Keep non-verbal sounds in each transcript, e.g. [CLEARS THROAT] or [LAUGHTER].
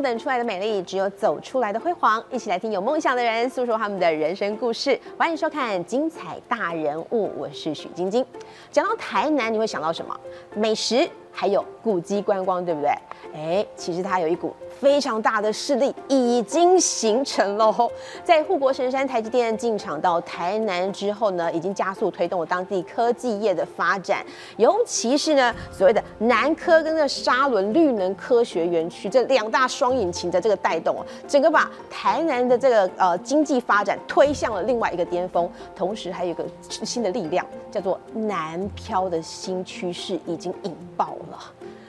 等出来的美丽，只有走出来的辉煌。一起来听有梦想的人诉说他们的人生故事。欢迎收看《精彩大人物》，我是许晶晶。讲到台南，你会想到什么？美食，还有古迹观光，对不对？哎，其实它有一股。非常大的势力已经形成了，在护国神山台积电进场到台南之后呢，已经加速推动了当地科技业的发展，尤其是呢所谓的南科跟这沙仑绿能科学园区这两大双引擎的这个带动哦，整个把台南的这个呃经济发展推向了另外一个巅峰，同时还有一个新的力量叫做南漂的新趋势已经引爆。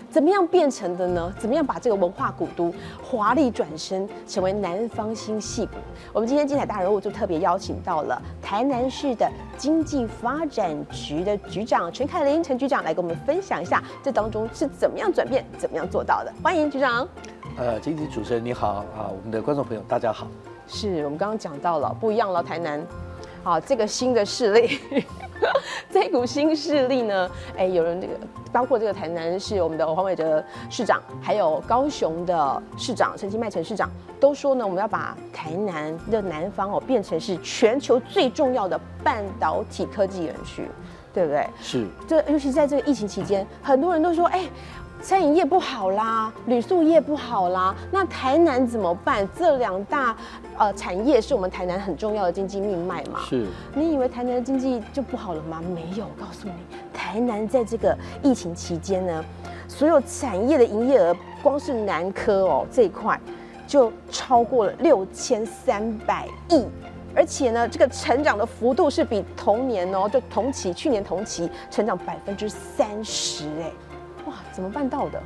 怎么样变成的呢？怎么样把这个文化古都华丽转身成为南方新戏骨？我们今天精彩大人物就特别邀请到了台南市的经济发展局的局长陈凯琳陈局长来跟我们分享一下这当中是怎么样转变、怎么样做到的。欢迎局长。呃，经济主持人你好啊，我们的观众朋友大家好。是我们刚刚讲到了不一样了，台南，好这个新的势力。[LAUGHS] 这股新势力呢？哎，有人这个，包括这个台南市我们的黄伟哲市长，还有高雄的市长陈其迈陈市长，都说呢，我们要把台南的南方哦变成是全球最重要的半导体科技园区，对不对？是。这尤其在这个疫情期间，很多人都说，哎。餐饮业不好啦，旅宿业不好啦，那台南怎么办？这两大呃产业是我们台南很重要的经济命脉嘛。是。你以为台南的经济就不好了吗？没有，告诉你，台南在这个疫情期间呢，所有产业的营业额，光是南科哦这一块，就超过了六千三百亿，而且呢，这个成长的幅度是比同年哦，就同期去年同期成长百分之三十哎。哇，怎么办到的？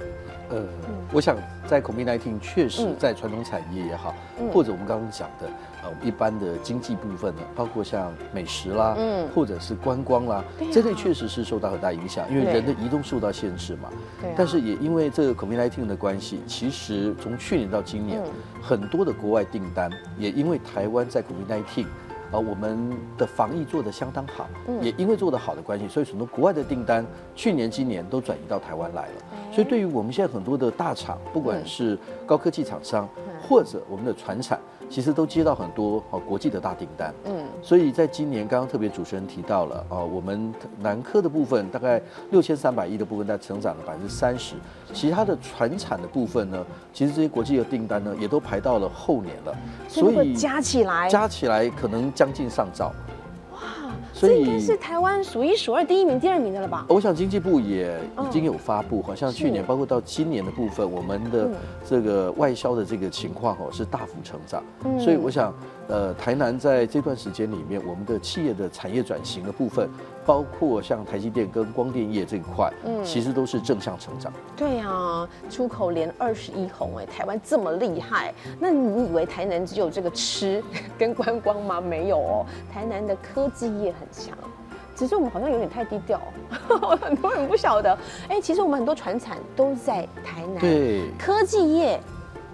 呃，我想在 COVID-19 确实在传统产业也好，或者我们刚刚讲的呃一般的经济部分呢，包括像美食啦，嗯，或者是观光啦，这类确实是受到很大影响，因为人的移动受到限制嘛。对。但是也因为这个 COVID-19 的关系，其实从去年到今年，很多的国外订单也因为台湾在 COVID-19。啊，我们的防疫做得相当好，也因为做得好的关系，所以很多国外的订单去年、今年都转移到台湾来了。所以对于我们现在很多的大厂，不管是高科技厂商，或者我们的船产。其实都接到很多哦国际的大订单，嗯，所以在今年刚刚特别主持人提到了啊，我们南科的部分大概六千三百亿的部分在成长了百分之三十，其他的船产的部分呢，其实这些国际的订单呢也都排到了后年了，所以加起来？加起来可能将近上兆。这应该是台湾数一数二第一名、第二名的了吧？我想经济部也已经有发布，好像去年包括到今年的部分，我们的这个外销的这个情况哦是大幅成长，所以我想。呃，台南在这段时间里面，我们的企业的产业转型的部分，包括像台积电跟光电业这一块，嗯，其实都是正向成长。对啊，出口连二十一红，哎，台湾这么厉害，那你以为台南只有这个吃跟观光吗？没有哦，台南的科技业很强，只是我们好像有点太低调，[LAUGHS] 很多人不晓得。哎，其实我们很多船产都在台南，对，科技业。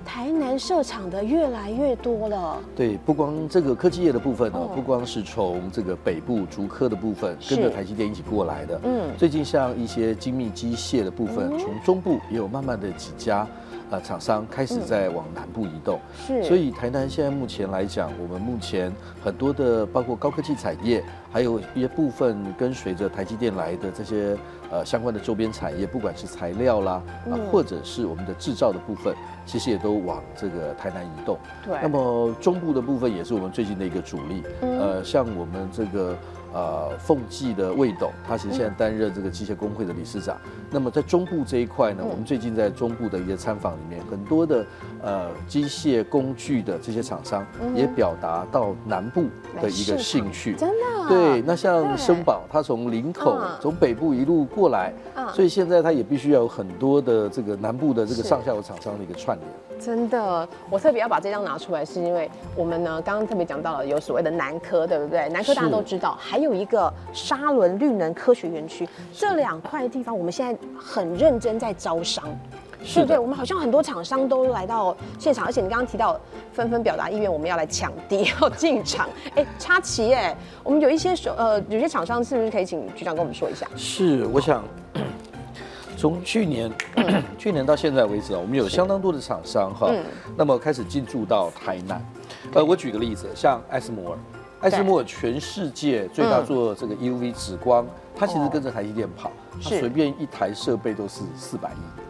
台南设厂的越来越多了。对，不光这个科技业的部分呢，不光是从这个北部竹科的部分跟着台积电一起过来的。嗯，最近像一些精密机械的部分，从中部也有慢慢的几家。啊，厂商开始在往南部移动，是，所以台南现在目前来讲，我们目前很多的包括高科技产业，还有一些部分跟随着台积电来的这些呃相关的周边产业，不管是材料啦，啊，或者是我们的制造的部分，其实也都往这个台南移动。对，那么中部的部分也是我们最近的一个主力，呃，像我们这个。呃，凤记的魏董，他其实现在担任这个机械工会的理事长。那么在中部这一块呢，我们最近在中部的一些参访里面，很多的呃机械工具的这些厂商也表达到南部的一个兴趣。真的？对，那像生宝，他从林口从北部一路过来，所以现在他也必须要有很多的这个南部的这个上下游厂商的一个串联。真的，我特别要把这张拿出来，是因为我们呢刚刚特别讲到了有所谓的南科，对不对？南科大家都知道，还有一个沙伦绿能科学园区，这两块地方我们现在很认真在招商，对不对？我们好像很多厂商都来到现场，而且你刚刚提到纷纷表达意愿，我们要来抢地 [LAUGHS] 要进场，哎，插旗哎，我们有一些手呃有些厂商是不是可以请局长跟我们说一下？是，我想。从去年 [CLEARS THROAT] 去年到现在为止啊，我们有相当多的厂商哈，那么开始进驻到台南。呃，我举个例子，像艾斯摩尔，艾斯摩尔全世界最大做这个 EUV 紫光，它其实跟着台积电跑，它随便一台设备都是四百亿。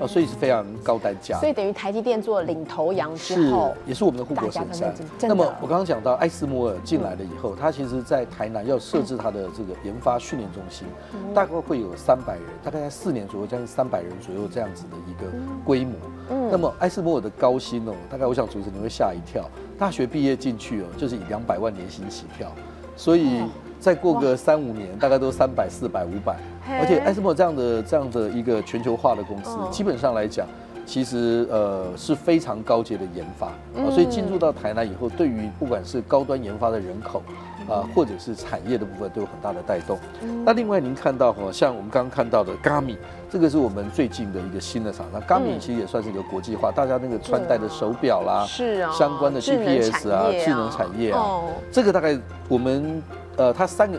哦，所以是非常高单价，所以等于台积电做领头羊之后，也是我们的护国神山。那么我刚刚讲到艾斯摩尔进来了以后，他其实在台南要设置他的这个研发训练中心，大概会有三百人，大概在四年左右，将近三百人左右这样子的一个规模。嗯，那么艾斯摩尔的高薪哦，大概我想主持人会吓一跳，大学毕业进去哦，就是以两百万年薪起跳，所以。再过个三五年，大概都三百、四百、五百，而且艾斯莫这样的这样的一个全球化的公司，基本上来讲，其实呃是非常高阶的研发，所以进入到台南以后，对于不管是高端研发的人口啊，或者是产业的部分，都有很大的带动。那另外您看到哈，像我们刚刚看到的 Gami，这个是我们最近的一个新的厂商，Gami 其实也算是一个国际化，大家那个穿戴的手表啦，是啊，相关的 GPS 啊，智能产业啊，这个大概我们。呃，他三个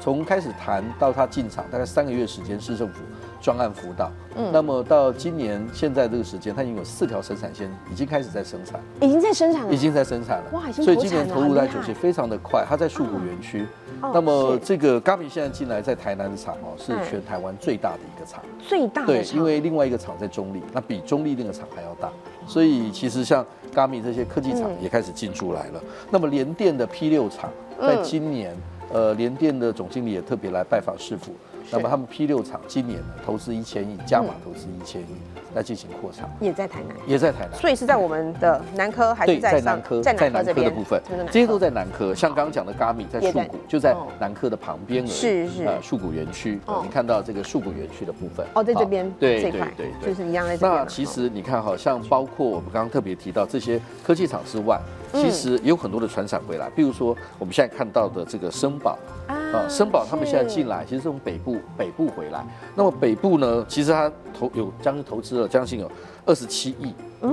从开始谈到他进场，大概三个月时间，市政府专案辅导。嗯，那么到今年现在这个时间，他已经有四条生产线已经开始在生产，已经在生产了，已经在生产了。哇，所以今年投入在九期非常的快。他在树谷园区，那么这个 Gabi 现在进来在台南的厂哦，是全台湾最大的一个厂，最大的对，因为另外一个厂在中立，那比中立那个厂还要大。所以其实像 Gabi 这些科技厂也开始进驻来了。那么联电的 P 六厂在今年。呃，联电的总经理也特别来拜访市府。那么他们 P 六厂今年呢投资一千亿，加码投资一千亿来进行扩厂，也在台南，也在台南，所以是在我们的南科还是在南科？在南科的部分，这些都在南科。像刚刚讲的 Gami 在树谷，就在南科的旁边而已。是是。呃，树谷园区，你看到这个树谷园区的部分。哦，在这边。对对对对，就是一样在这边。那其实你看，好像包括我们刚刚特别提到这些科技厂之外，其实也有很多的船厂回来，比如说我们现在看到的这个森宝。啊，森宝他们现在进来，其实是从北部北部回来。那么北部呢，其实他投有将近投资了将近有二十七亿，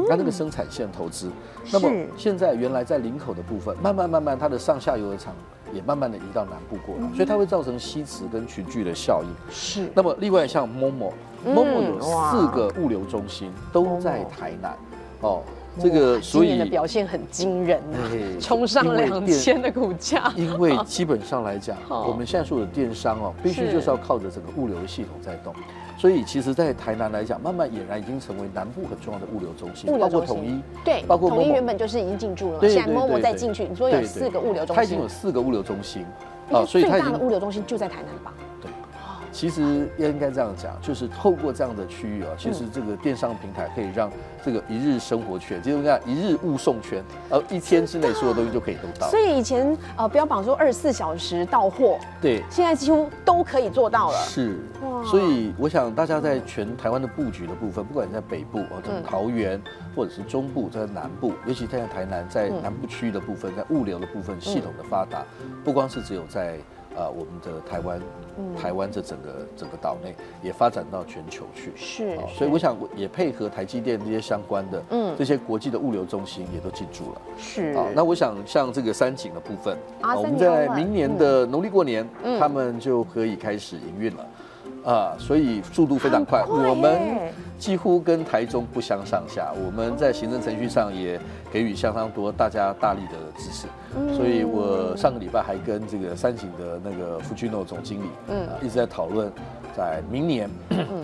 它那个生产线投资。那么现在原来在林口的部分，慢慢慢慢，它的上下游的厂也慢慢的移到南部过来，所以它会造成西磁跟群聚的效应。是。那么另外像 Momo，Momo 有四个物流中心都在台南，哦。这个所以的表现很惊人呐，冲上两千的股价。因为基本上来讲，[LAUGHS] 我们现在所有的电商哦，必须就是要靠着整个物流系统在动。所以其实，在台南来讲，慢慢俨然已经成为南部很重要的物流中心，包括统一，对，包括统一原本就是已经进驻了，现在默默再进去。你说有四个物流中心，它已经有四个物流中心啊，所以最大的物流中心就在台南吧？其实应该这样讲，就是透过这样的区域啊，其实这个电商平台可以让这个一日生活圈，就是讲一日物送圈，而一天之内所有东西就可以都到。所以以前呃标榜说二十四小时到货，对，现在几乎都可以做到了。是，所以我想大家在全台湾的布局的部分，不管在北部或者桃园，或者是中部，在南部，尤其在台南，在南部区域的部分，在物流的部分系统的发达，不光是只有在。啊，我们的台湾，台湾这整个整个岛内也发展到全球去，是，所以我想也配合台积电这些相关的，嗯，这些国际的物流中心也都进驻了，是。啊。那我想像这个三井的部分，啊，我们在明年的农历过年，他们就可以开始营运了。啊，所以速度非常快，我们几乎跟台中不相上下。我们在行政程序上也给予相当多大家大力的支持。所以我上个礼拜还跟这个三井的那个福居诺总经理，嗯，一直在讨论，在明年，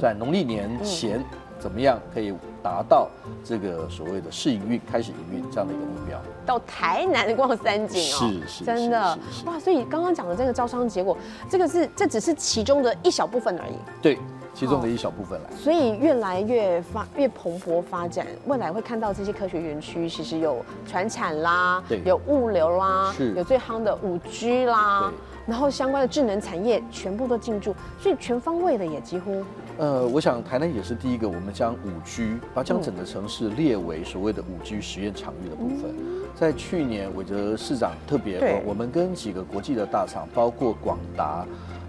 在农历年前。怎么样可以达到这个所谓的试营运、开始营运这样的一个目标？到台南逛三景哦，是是，真的哇！所以刚刚讲的这个招商结果，这个是这只是其中的一小部分而已。对，其中的一小部分来。所以越来越发越蓬勃发展，未来会看到这些科学园区其实有船产啦，有物流啦，有最夯的五 G 啦，然后相关的智能产业全部都进驻，所以全方位的也几乎。呃，我想台南也是第一个，我们将五 G，把将整个城市列为所谓的五 G 实验场域的部分。在去年，韦哲市长特别，我们跟几个国际的大厂，包括广达，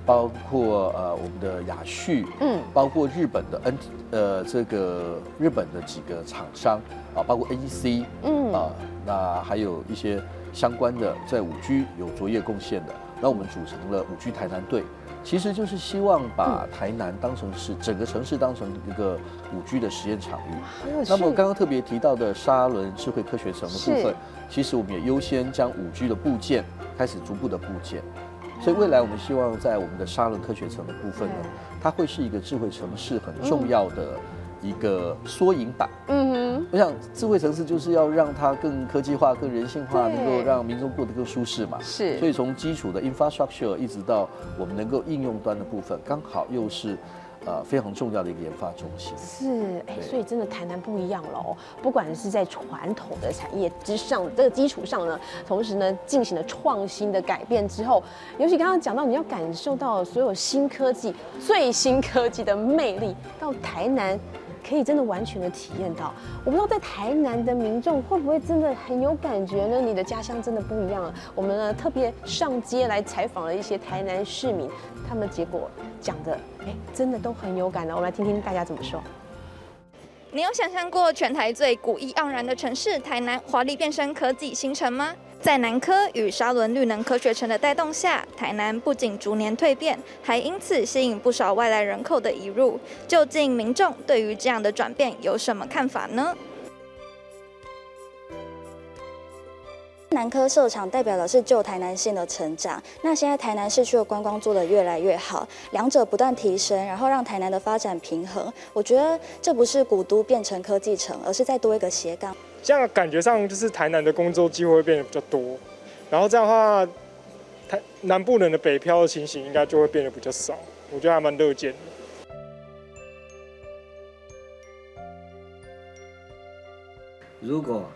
包括呃我们的雅旭，嗯，包括日本的 N，呃这个日本的几个厂商啊，包括 NEC，嗯啊，那还有一些相关的在五 G 有卓越贡献的，那我们组成了五 G 台南队。其实就是希望把台南当成是整个城市当成一个五 G 的实验场域。那么刚刚特别提到的沙仑智慧科学城的部分，其实我们也优先将五 G 的部件开始逐步的部件。所以未来我们希望在我们的沙仑科学城的部分呢，它会是一个智慧城市很重要的一个缩影版。嗯哼，我想智慧城市就是要让它更科技化、更人性化，能够让民众过得更舒适嘛。是。所以从基础的 infrastructure 一直到我们能够应用端的部分，刚好又是。呃，非常重要的一个研发中心是，哎，所以真的台南不一样了哦。不管是在传统的产业之上，这个基础上呢，同时呢进行了创新的改变之后，尤其刚刚讲到你要感受到所有新科技、最新科技的魅力，到台南可以真的完全的体验到。我不知道在台南的民众会不会真的很有感觉呢？你的家乡真的不一样了。我们呢特别上街来采访了一些台南市民。他们结果讲的，哎，真的都很有感的。我们来听听大家怎么说。你有想象过全台最古意盎然的城市台南华丽变身科技新城吗？在南科与沙仑绿能科学城的带动下，台南不仅逐年蜕变，还因此吸引不少外来人口的移入。究竟民众对于这样的转变有什么看法呢？南科设厂代表的是旧台南县的成长，那现在台南市区的观光做得越来越好，两者不断提升，然后让台南的发展平衡。我觉得这不是古都变成科技城，而是再多一个斜杠。这样感觉上就是台南的工作机会会变得比较多，然后这样的话，台南部人的北漂的情形应该就会变得比较少。我觉得还蛮乐见。如果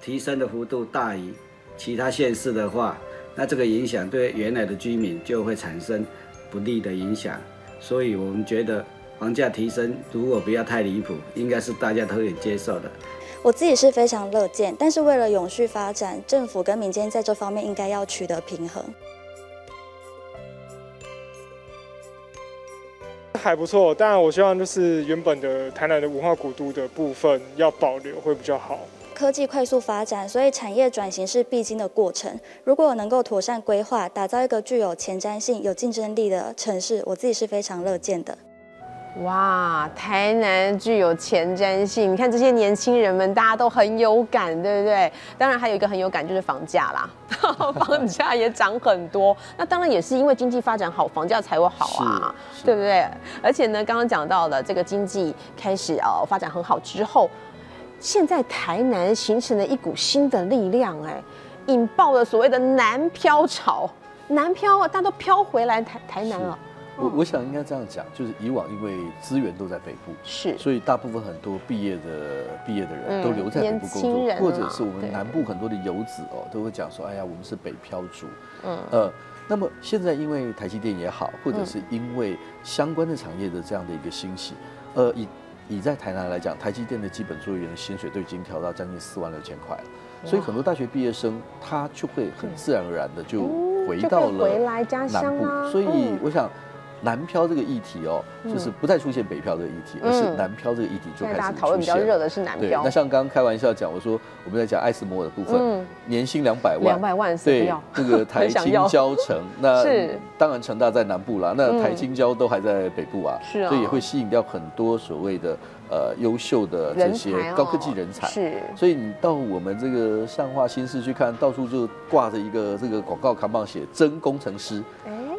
提升的幅度大于其他县市的话，那这个影响对原来的居民就会产生不利的影响。所以我们觉得房价提升如果不要太离谱，应该是大家都可以接受的。我自己是非常乐见，但是为了永续发展，政府跟民间在这方面应该要取得平衡。还不错，但我希望就是原本的台南的文化古都的部分要保留会比较好。科技快速发展，所以产业转型是必经的过程。如果能够妥善规划，打造一个具有前瞻性、有竞争力的城市，我自己是非常乐见的。哇，台南具有前瞻性，你看这些年轻人们，大家都很有感，对不对？当然还有一个很有感就是房价啦，[LAUGHS] 房价也涨很多。那当然也是因为经济发展好，房价才会好啊，对不对？而且呢，刚刚讲到了这个经济开始呃发展很好之后。现在台南形成了一股新的力量，哎，引爆了所谓的南漂潮，南漂啊大家都漂回来台台南了。我我想应该这样讲，就是以往因为资源都在北部，是，所以大部分很多毕业的毕业的人都留在北部工作，或者是我们南部很多的游子哦，都会讲说，哎呀，我们是北漂族。嗯呃，那么现在因为台积电也好，或者是因为相关的产业的这样的一个兴起，呃以。以在台南来讲，台积电的基本作业员的薪水都已经调到将近四万六千块了，所以很多大学毕业生他就会很自然而然的就回到了南部，所以我想。南漂这个议题哦，就是不再出现北漂这个议题，而是南漂这个议题就开始出现。讨论比较热的是南漂。那像刚刚开玩笑讲，我说我们在讲爱斯摩的部分，年薪两百万，两百万对，这个台青 [LAUGHS] 交城，那当然成大在南部啦，那台青交都还在北部啊，是啊，所以也会吸引掉很多所谓的呃优秀的这些高科技人才。是，所以你到我们这个上化新市去看，到处就挂着一个这个广告扛棒，写真工程师。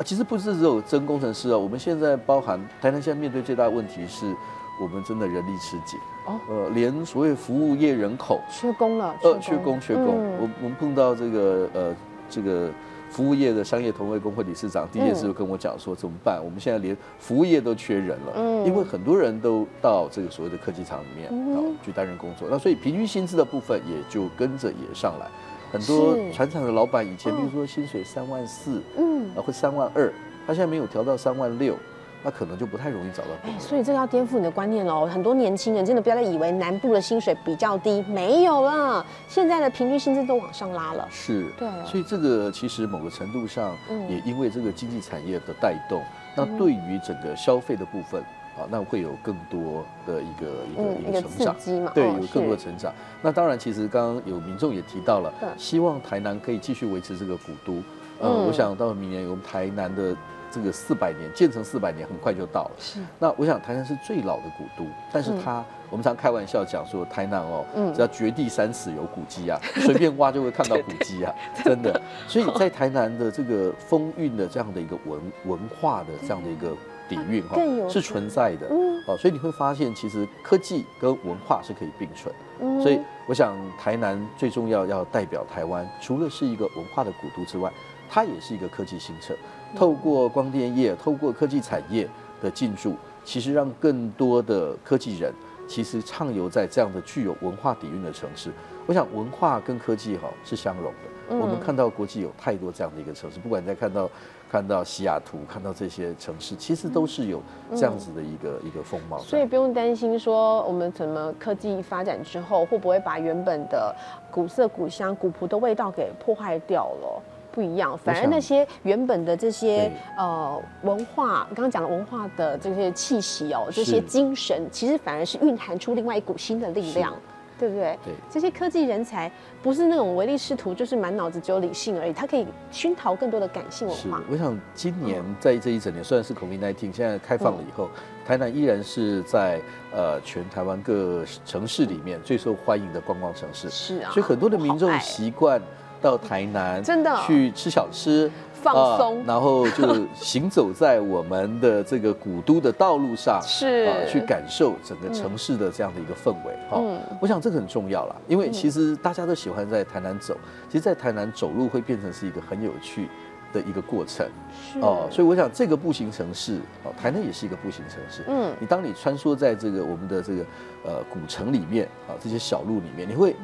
其实不是只有真工程师啊，我们现在包含台南现在面对最大的问题是，我们真的人力吃紧哦，呃，连所谓服务业人口缺工了，呃，缺工缺工。我我们碰到这个呃这个服务业的商业同业工会理事长，第一件事就跟我讲说怎么办？我们现在连服务业都缺人了，嗯，因为很多人都到这个所谓的科技厂里面啊去担任工作，那所以平均薪资的部分也就跟着也上来。很多船厂的老板以前，比如说薪水三万四，嗯，啊，或三万二，他现在没有调到三万六，那可能就不太容易找到工作。所以这要颠覆你的观念喽！很多年轻人真的不要再以为南部的薪水比较低，没有了，现在的平均薪资都往上拉了。是，对。所以这个其实某个程度上，也因为这个经济产业的带动，那对于整个消费的部分。啊，那会有更多的一个一个一个成长嘛？对，有更多的成长。那当然，其实刚刚有民众也提到了，希望台南可以继续维持这个古都。嗯，我想到明年我们台南的这个四百年建成四百年很快就到了。是，那我想台南是最老的古都，但是它、我们常开玩笑讲说台南哦，嗯只要掘地三尺有古迹啊，随便挖就会看到古迹啊，[LAUGHS] 真的。所以在台南的这个风韵的这样的一个文文化的这样的一个底蕴哈是存在的。嗯哦，所以你会发现其实科技跟文化是可以并存。嗯所以我想台南最重要要代表台湾，除了是一个文化的古都之外，它也是一个科技新城。透过光电业，透过科技产业的进驻，其实让更多的科技人其实畅游在这样的具有文化底蕴的城市。我想文化跟科技哈是相融的。我们看到国际有太多这样的一个城市，不管你在看到看到西雅图，看到这些城市，其实都是有这样子的一个一个风貌。所以不用担心说我们怎么科技发展之后会不会把原本的古色古香、古朴的味道给破坏掉了。不一样，反而那些原本的这些呃文化，刚刚讲的文化的这些气息哦，这些精神，其实反而是蕴含出另外一股新的力量，对不对？对这些科技人才不是那种唯利是图，就是满脑子只有理性而已，他可以熏陶更多的感性文是化，。我想今年在这一整年，虽然是 COVID-19 现在开放了以后，台南依然是在呃全台湾各城市里面最受欢迎的观光城市。是啊，所以很多的民众习惯到台南，真的去吃小吃。放啊松然后就行走在我们的这个古都的道路上，[LAUGHS] 是啊，去感受整个城市的这样的一个氛围。哈、嗯我想这个很重要啦，因为其实大家都喜欢在台南走，其实，在台南走路会变成是一个很有趣的一个过程。是哦，所以我想这个步行城市，哦，台南也是一个步行城市。嗯你当你穿梭在这个我们的这个呃古城里面啊，这些小路里面，你会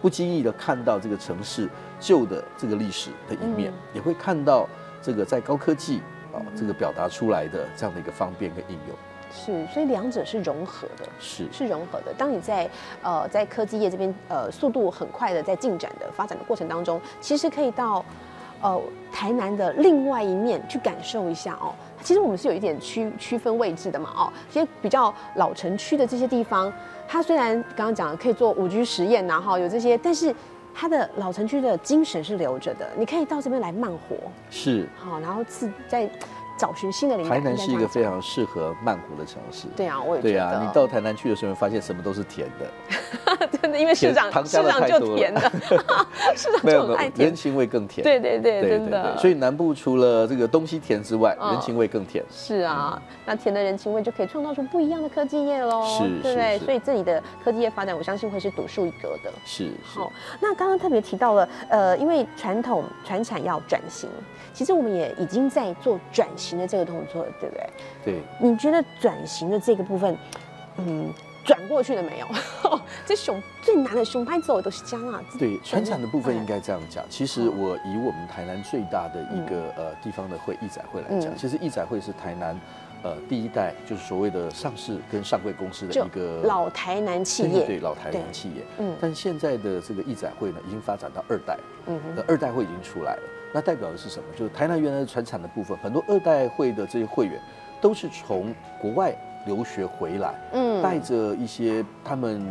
不经意的看到这个城市旧的这个历史的一面，嗯也会看到这个在高科技啊这个表达出来的这样的一个方便跟应用。是，所以两者是融合的。是是融合的。当你在呃在科技业这边呃速度很快的在进展的发展的过程当中，其实可以到呃台南的另外一面去感受一下哦。其实我们是有一点区区分位置的嘛哦，其实比较老城区的这些地方，它虽然刚刚讲可以做五 G 实验然后，有这些，但是它的老城区的精神是留着的，你可以到这边来慢活，是，好，然后是在找寻新的灵感。台南是一个非常适合曼谷的城市。对啊，我也觉得。对啊，你到台南去的时候，发现什么都是甜的，[LAUGHS] 真的，因为市长糖加的市长就甜的，[LAUGHS] [LAUGHS] 市长就很爱甜人。情味更甜。对对对，对真的。所以南部除了这个东西甜之外，嗯人情味更甜。是啊，那甜的人情味就可以创造出不一样的科技业喽，是对所以这里的科技业发展，我相信会是独树一格的。是是好，那刚刚特别提到了，呃，因为传统传产要转型，其实我们也已经在做转型的这个动作，对不对？对。你觉得转型的这个部分，嗯，转过去了没有？[LAUGHS] 这熊最难的熊拍走都是这样啊。对，传产的部分应嗯该这样讲。其实我以我们台南最大的一个呃地方的会义展会来讲，嗯其实义展会是台南呃第一代就是所谓的上市跟上柜公司的一个老台南企对业，对老台南企业。嗯。但现在的这个义展会呢，已经发展到二代，嗯哼。呃，二代会已经出来了。那代表的是什么？就是台南原来的传产的部分，很多二代会的这些会员都是从国外留学回来，嗯。带着一些他们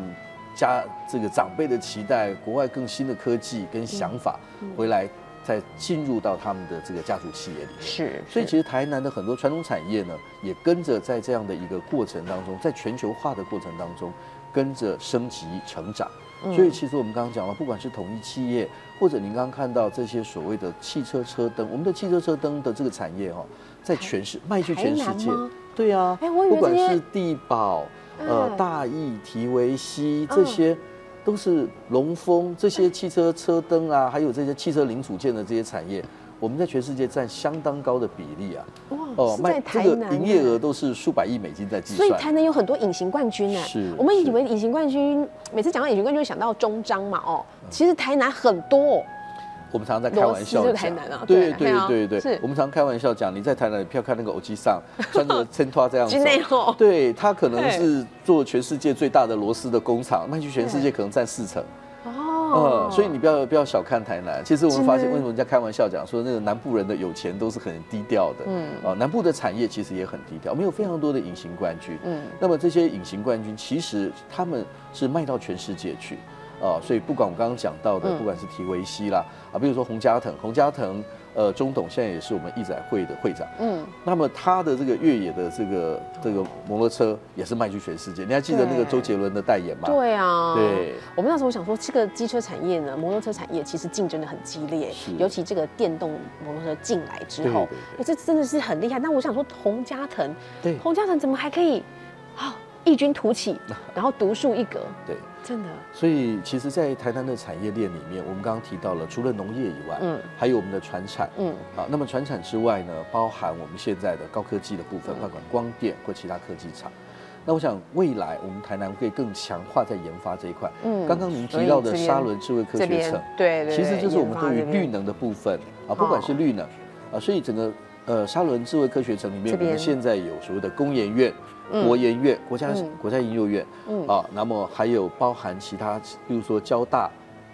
家这个长辈的期待，国外更新的科技跟想法嗯。回来，再进入到他们的这个家族企业里面。是，所以其实台南的很多传统产业呢，也跟着在这样的一个过程当中，在全球化的过程当中，跟着升级成长。嗯所以其实我们刚刚讲了，不管是统一企业，或者您刚刚看到这些所谓的汽车车灯，我们的汽车车灯的这个产业哦，在全世卖去全世界对啊，不管是地保、呃嗯大益、提维西嗯这些。都是龙峰这些汽车车灯啊，还有这些汽车零组件的这些产业，我们在全世界占相当高的比例啊。哇，是在这台南个营业额都是数百亿美金在计算。所以台南有很多隐形冠军呢。是我们以是为隐形冠军，每次讲到隐形冠军，就想到中章嘛，哦，嗯其实台南很多、哦。我们常常在开玩笑讲台南啊，对对啊对对对我们常开玩笑讲，你在台南，你不要看那个欧基上 [LAUGHS] 穿着衬拖这样今内走，[LAUGHS] 哦，对他可能是做全世界最大的螺丝的工厂，卖去全世界可能占四成。哦嗯，所以你不要不要小看台南。其实我们发现，为什么人家开玩笑讲说那个南部人的有钱都是很低调的？嗯嗯，啊，南部的产业其实也很低调，我们有非常多的隐形冠军。嗯嗯，那么这些隐形冠军其实他们是卖到全世界去。啊，所以不管我刚刚讲到的，嗯不管是提维西啦，啊，比如说洪家腾，洪家腾，呃，中董现在也是我们义载会的会长。嗯，那么他的这个越野的这个这个摩托车也是卖去全世界。你还记得那个周杰伦的代言吗？对啊，对我们那时候想说，这个机车产业呢，摩托车产业其实竞争的很激烈，尤其这个电动摩托车进来之后哎，这真的是很厉害。那我想说，洪家腾，对洪家腾怎么还可以啊异军突起，[LAUGHS] 然后独树一格？对。真的，所以其实，在台南的产业链里面，我们刚刚提到了，除了农业以外，嗯。嗯，还有我们的船产，嗯。嗯，啊，那么船产之外呢，包含我们现在的高科技的部分，包括光电或其他科技厂。那我想未来我们台南可以更强化在研发这一块。嗯嗯，刚刚您提到的沙伦智慧科学城，对对，其实就是我们对于绿能的部分啊，不管是绿能啊，所以整个呃沙伦智慧科学城里面，我们现在有所谓的工研院、嗯国研院、国家嗯国家研究院嗯。啊，那么还有包含其他，比如说交大。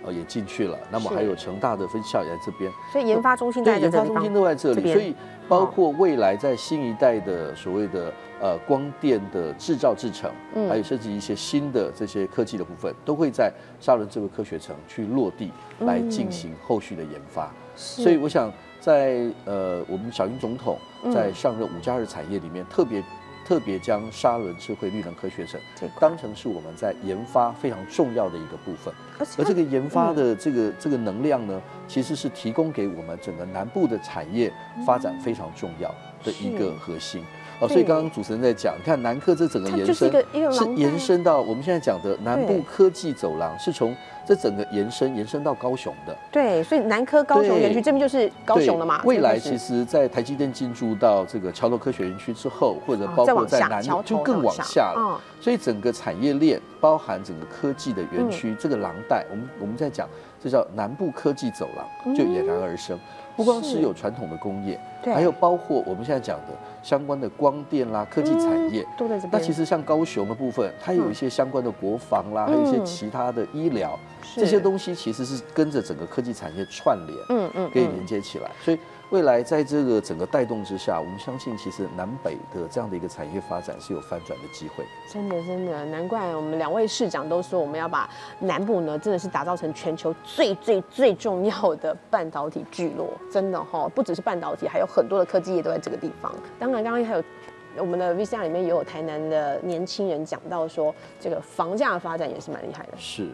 呃，也进去了，那么是。还有成大的分校也在这边，所以研发中心在研发中心都在这里，这所以包括未来在新一代的所谓的呃光电的制造制成，嗯。还有甚至一些新的这些科技的部分，都会在沙伦智慧科学城去落地来进行后续的研发。嗯所以我想在呃我们小英总统嗯。在上任五加二产业里面特别。特别将沙伦智慧绿能科学城当成是我们在研发非常重要的一个部分。而这个研嗯发的这个这个能量呢，其实是提供给我们整个南部的产业发展非常重要的一个核心。哦，所以刚刚主持人在讲，你看南科这整个延伸是延伸到我们现在讲的南部科技走廊，是从这整个延伸延伸到高雄的。对，所以南科高雄园区对这边就是高雄了嘛。未来其实，在台积电进驻到这个桥头科学园区之后，或者哦包括在南就更往往下下了。嗯所以整个产业链包含整个科技的园区，这个廊带，我们我们在讲，这叫南部科技走廊，就俨然而生。不光是是有传统的工业，对还有包括我们现在讲的相关的光电啦、科技产业。都在这边。那其实像高雄的部分，它有一些相关的国防啦，还有一些嗯其他的医疗，是这些东西其实是跟着整个科技产业串联。嗯嗯可以嗯连接起来。所以未来在这个整个带动之下，我们相信其实南北的这样的一个产业发展是有翻转的机会。真的真的，难怪我们两位市长都说我们要把南部呢，真的是打造成全球最最最重要的半导体聚落。真的哈、不只是半导体，还有很多的科技业都在这个地方。当然，刚刚还有。我们的 VCR 里面也有台南的年轻人讲到说，这个房价的发展也是蛮厉害的。是，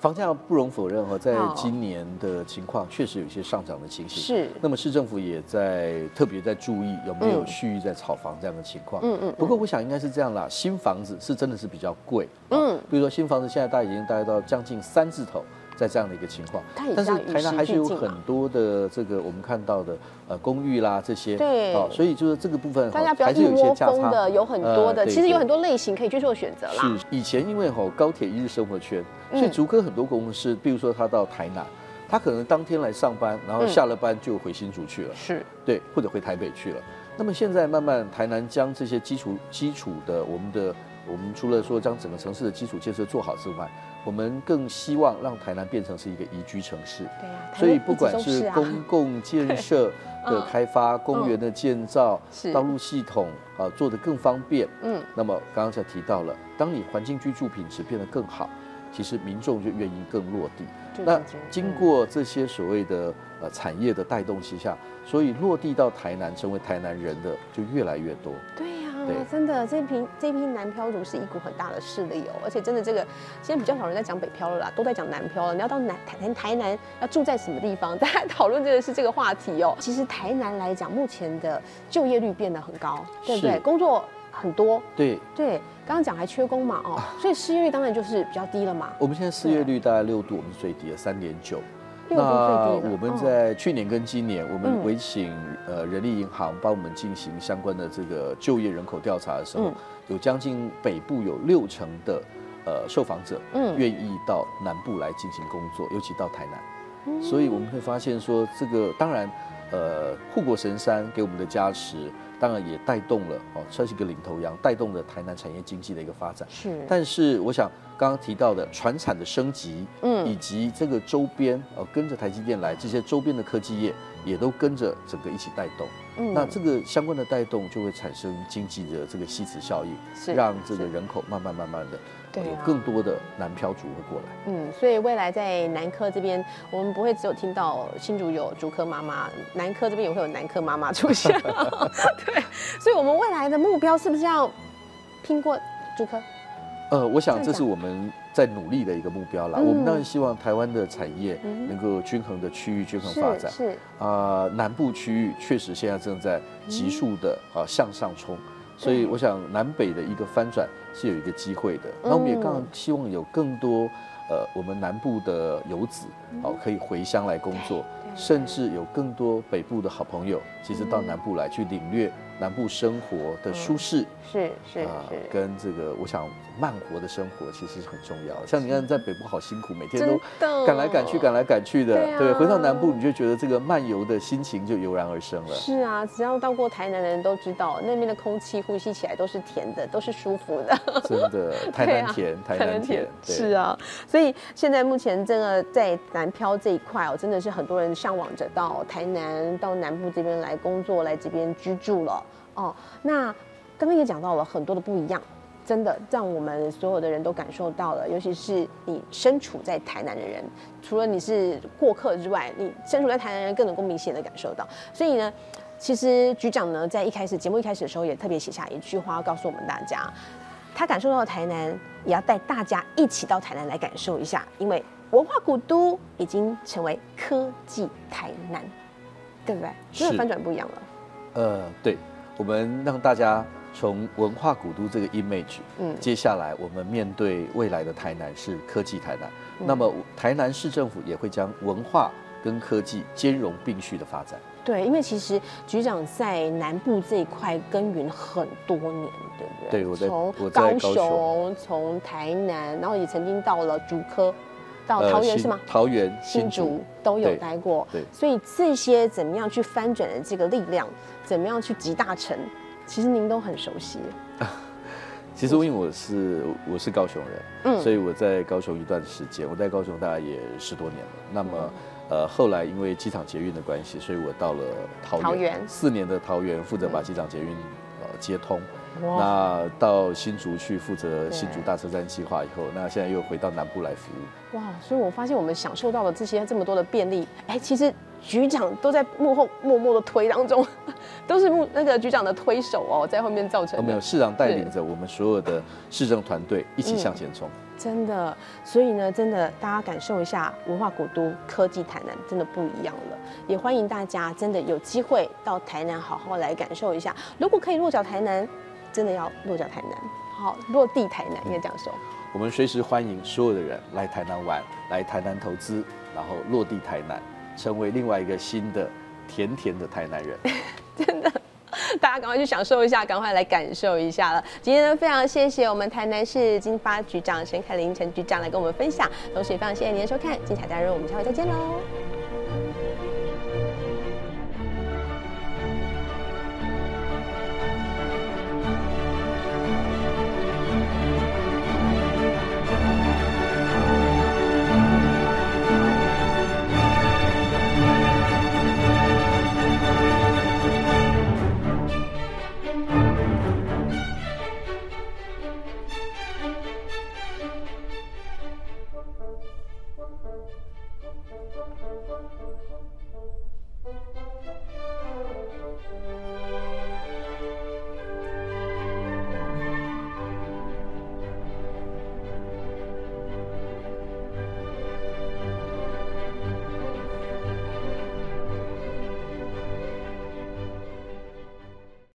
房价不容否认哈，在今年的情况确实有一些上涨的情形。是那么市政府也在特别在注意有没有嗯蓄意在炒房这样的情况。嗯嗯不过我想应该是这样啦，新房子是真的是比较贵。嗯嗯，比如说新房子现在大概已经大概到将近三字头。在这样的一个情况，但是台南还是有很多的这个我们看到的呃公寓啦这些，对。哦，所以就是这个部分大家不要还是有一些一窝价差。蜂的，有很多的，其实有很多类型可以去做选择啦。是以前因为吼高铁一日生活圈，所以嗯竹科很多公司，比如说他到台南，他可能当天来上班，然后嗯。下了班就回新竹去了，是，对，或者回台北去了。那么现在慢慢台南将这些基础基础的我们的我们除了说将整个城市的基础建设做好之外，我们更希望让台南变成是一个宜居城市。对呀、所以不管是公共建设 [LAUGHS] 的嗯。开发、公园的建造、是。道路系统啊做得更方便，嗯，那么刚刚才提到了，当你环境居住品质变得更好，其实民众就愿意更落地。那经过这些所谓的呃产业的带动之下，所以落地到台南成为台南人的就越来越多。对呀、对真的，这批这批南漂族是一股很大的势力哦，而且真的这个现在比较少人在讲北漂了啦，都在讲南漂了。你要到南台台南要住在什么地方？大家讨论这个是这个话题哦。其实台南来讲，目前的就业率变得很高，对不对？工作很多，对，对，刚刚讲还缺工嘛，哦，所以失业率当然就是比较低了嘛，我们现在失业率大概六度，我们是最低的三点九。那。我们哦在去年跟今年，我嗯们委请呃人力银行帮我们进行相关的这个就业人口调查的时候嗯，有将近北部有六成的呃受访者嗯愿意到南部来进行工作，尤其到台南。嗯所以我们会发现说，这个当然，呃，护国神山给我们的加持，当然也带动了哦，算是一个领头羊，带动了台南产业经济的一个发展。是，但是我想刚刚提到的船产的升级，嗯以及这个周边呃跟着台积电来这些周边的科技业，也都跟着整个一起带动。嗯那这个相关的带动就会产生经济的这个吸磁效应，是让这个人口慢慢慢慢的有对啊更多的南漂族会过来。嗯，所以未来在南科这边，我们不会只有听到新竹有竹科妈妈，南科这边也会有南科妈妈出现。[LAUGHS] 对，所以我们未来的目标是不是要拼过竹科？呃，我想这是我们在努力的一个目标啦。嗯我们当然希望台湾的产业嗯能够均衡的区域均衡发展。是是，啊、南部区域确实现在正在急速的啊向上冲，所以我想南北的一个翻转是有一个机会的。那我们也刚刚希望有更多呃我们南部的游子哦可以回乡来工作，甚至有更多北部的好朋友，其实到南部来去领略南部生活的舒适。是是，跟这个，我想慢活的生活其实是很重要的。像你看，在北部好辛苦，每天都赶来赶去，赶来赶去的。对啊回到南部，你就觉得这个漫游的心情就油然而生了。是啊，只要到过台南的人都知道，那边的空气呼吸起来都是甜的，都是舒服的。真的，台南甜，台南甜，对是啊，所以现在目前这个在南漂这一块哦，真的是很多人向往着到台南、到南部这边来工作、来这边居住了哦。那刚刚也讲到了很多的不一样，真的让我们所有的人都感受到了，尤其是你身处在台南的人，除了你是过客之外，你身处在台南人更能够明显的感受到。所以呢，其实局长呢在一开始节目一开始的时候也特别写下一句话，告诉我们大家，他感受到台南，也要带大家一起到台南来感受一下，因为文化古都已经成为科技台南，对不对？真的翻转不一样了。呃，对，我们让大家从文化古都这个 image，嗯。接下来我们面对未来的台南是科技台南，嗯。那么台南市政府也会将文化跟科技兼容并蓄的发展。对，因为其实局长在南部这一块耕耘很多年，对不对？对我在高高雄。雄，从台南，然后也曾经到了竹科，到桃园是吗？桃园、新竹新竹，都有待过，对。所以这些怎么样去翻转的这个力量，怎么样去集大成，其实您都很熟悉。[LAUGHS] 其实因为我是我是高雄人，嗯所以我在高雄一段时间，我在高雄大概也十多年了。那么，呃，后来因为机场捷运的关系，所以我到了桃园，四年的桃园，负责把机场捷运呃接通。那到新竹去负责新竹大车站计划以后，那现在又回到南部来服务。哇！所以我发现我们享受到了这些这么多的便利，哎，其实局长都在幕后默默的推当中，[LAUGHS] 都是幕那个局长的推手哦，在后面造成哦，的。没有，市长带领着我们所有的市政团队一起向前冲。真的，所以呢，真的大家感受一下文化古都科技台南，真的不一样了。也欢迎大家真的有机会到台南好好来感受一下。如果可以落脚台南，真的要落脚台南，好落地台南，应该这样说。我们随时欢迎所有的人来台南玩，来台南投资，然后落地台南，成为另外一个新的甜甜的台南人。[LAUGHS] 真的大家赶快去享受一下，赶快来感受一下了。今天呢，非常谢谢我们台南市经发局长陈凯琳陈局长来跟我们分享，同时也非常谢谢您的收看，精彩大人，我们下回再见喽。